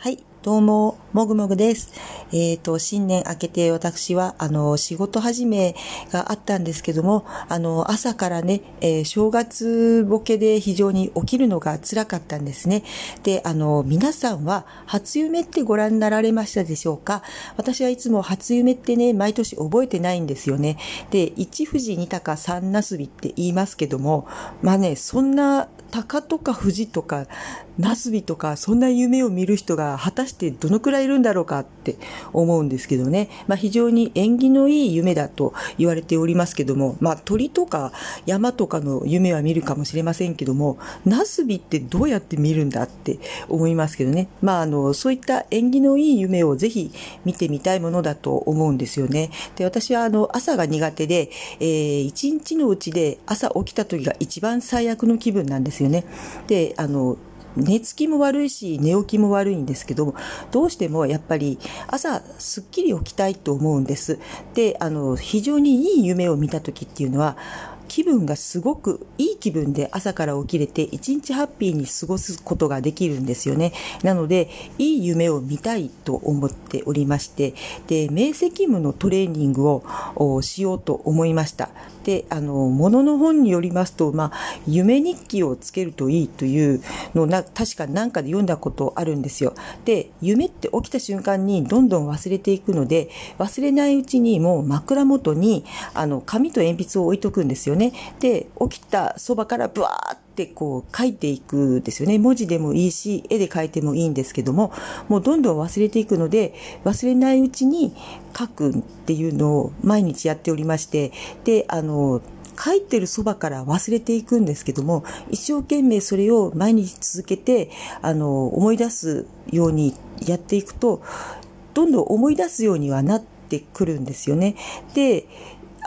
はい、どうも、もぐもぐです。えっ、ー、と、新年明けて私は、あの、仕事始めがあったんですけども、あの、朝からね、えー、正月ボケで非常に起きるのが辛かったんですね。で、あの、皆さんは初夢ってご覧になられましたでしょうか？私はいつも初夢ってね、毎年覚えてないんですよね。で、一富士二鷹三なすびって言いますけども、まあね、そんな鷹とか富士とかナスビとかそんな夢を見る人が果たしてどのくらいいるんだろうかって思うんですけどね。まあ非常に縁起のいい夢だと言われておりますけども、まあ鳥とか山とかの夢は見るかもしれませんけども、ナスビってどうやって見るんだって思いますけどね。まああの、そういった縁起のいい夢をぜひ見てみたいものだと思うんですよね。で、私はあの朝が苦手で、えー、一日のうちで朝起きた時が一番最悪の気分なんですよね。で、あの、寝つきも悪いし、寝起きも悪いんですけど、どうしてもやっぱり朝すっきり起きたいと思うんです。で、あの、非常にいい夢を見た時っていうのは、気分がすごくいい気分で朝から起きれて一日ハッピーに過ごすことができるんですよね。なので、いい夢を見たいと思っておりまして、で、明晰夢のトレーニングをしようと思いました。で、あの、ものの本によりますと、まあ、夢日記をつけるといいというのをな、確か何かで読んだことあるんですよ。で、夢って起きた瞬間にどんどん忘れていくので、忘れないうちにもう枕元に、あの、紙と鉛筆を置いとくんですよね。で、起きたそばからブワーッってこう書いていくですよね。文字でもいいし、絵で書いてもいいんですけども、もうどんどん忘れていくので、忘れないうちに書くっていうのを毎日やっておりまして、で、あの、書いてるそばから忘れていくんですけども、一生懸命それを毎日続けて、あの、思い出すようにやっていくと、どんどん思い出すようにはなってくるんですよね。で、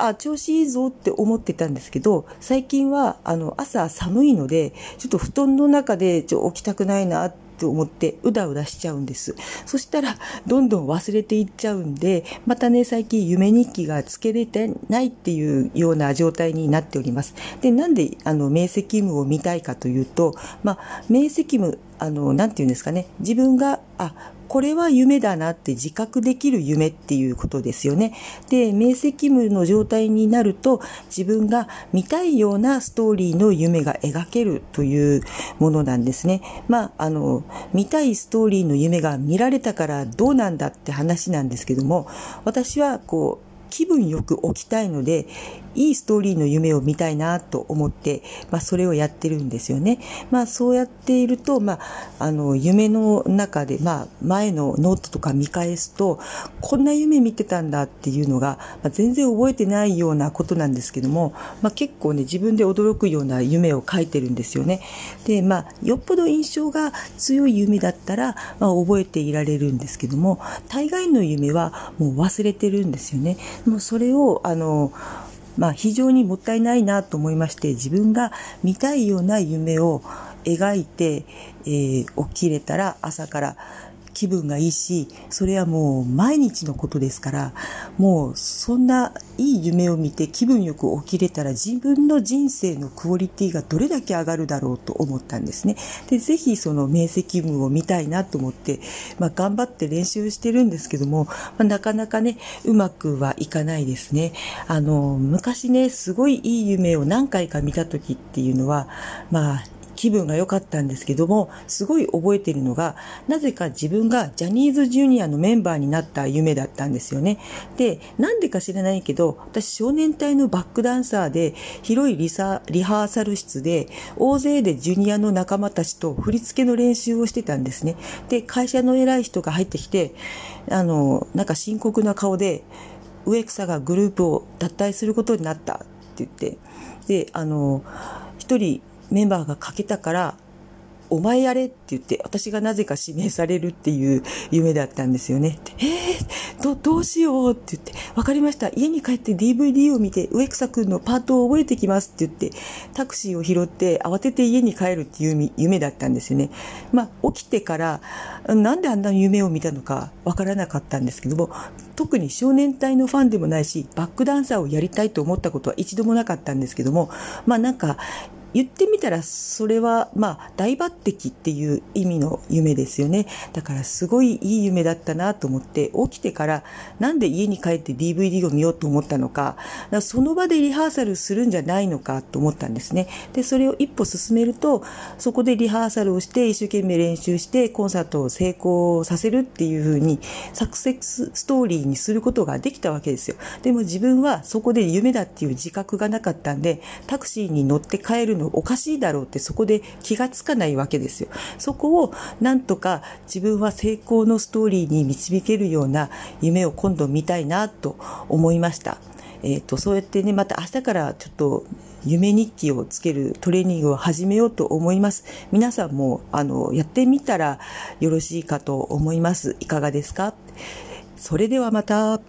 あ、調子いいぞって思ってたんですけど、最近は、あの、朝寒いので、ちょっと布団の中でちょ起きたくないなって思って、うだうだしちゃうんです。そしたら、どんどん忘れていっちゃうんで、またね、最近夢日記がつけれてないっていうような状態になっております。で、なんで、あの、明晰夢を見たいかというと、まあ、明晰夢、あの、なて言うんですかね、自分が、あ、これは夢だなって自覚できる夢っていうことですよね。で、明晰夢の状態になると自分が見たいようなストーリーの夢が描けるというものなんですね。まあ、あの、見たいストーリーの夢が見られたからどうなんだって話なんですけども、私はこう、気分よく起きたいので、いいストーリーの夢を見たいなと思って、まあ、それをやってるんですよね。まあ、そうやっていると、まあ、あの、夢の中で、まあ、前のノートとか見返すと、こんな夢見てたんだっていうのが、まあ、全然覚えてないようなことなんですけども、まあ、結構ね、自分で驚くような夢を書いてるんですよね。で、まあ、よっぽど印象が強い夢だったら、まあ、覚えていられるんですけども、大概の夢はもう忘れてるんですよね。もうそれを、あの、まあ、非常にもったいないなと思いまして、自分が見たいような夢を描いて、えー、起きれたら朝から気分がいいし、それはもう毎日のことですから、もうそんないい夢を見て気分よく起きれたら自分の人生のクオリティがどれだけ上がるだろうと思ったんですね。で、ぜひその明晰夢を見たいなと思って、まあ頑張って練習してるんですけども、まあ、なかなかね、うまくはいかないですね。あの、昔ね、すごいいい夢を何回か見た時っていうのは、まあ、気分が良かったんですけども、すごい覚えているのが、なぜか自分がジャニーズジュニアのメンバーになった夢だったんですよね。で、なんでか知らないけど、私少年隊のバックダンサーで、広いリサリハーサル室で、大勢でジュニアの仲間たちと振り付けの練習をしてたんですね。で、会社の偉い人が入ってきて、あの、なんか深刻な顔で、植草がグループを脱退することになったって言って、で、あの、一人メンバーが欠けたから、お前やれって言って、私がなぜか指名されるっていう夢だったんですよね。えー、ど、どうしようって言って、わかりました。家に帰って DVD を見て、植草くんのパートを覚えてきますって言って、タクシーを拾って慌てて家に帰るっていう夢だったんですよね。まあ、起きてから、なんであんな夢を見たのかわからなかったんですけども、特に少年隊のファンでもないし、バックダンサーをやりたいと思ったことは一度もなかったんですけども、まあなんか、言ってみたらそれはまあ大抜擢っていう意味の夢ですよね。だからすごいいい夢だったなと思って起きてからなんで家に帰って DVD を見ようと思ったのかその場でリハーサルするんじゃないのかと思ったんですね。でそれを一歩進めるとそこでリハーサルをして一生懸命練習してコンサートを成功させるっていうふうにサクセスストーリーにすることができたわけですよ。でも自分はそこで夢だっていう自覚がなかったんでタクシーに乗って帰るのおかしいだろうってそこで気がつかないわけですよ。そこをなんとか自分は成功のストーリーに導けるような夢を今度見たいなと思いました。えっ、ー、と、そうやってね、また明日からちょっと夢日記をつけるトレーニングを始めようと思います。皆さんも、あの、やってみたらよろしいかと思います。いかがですか？それではまた。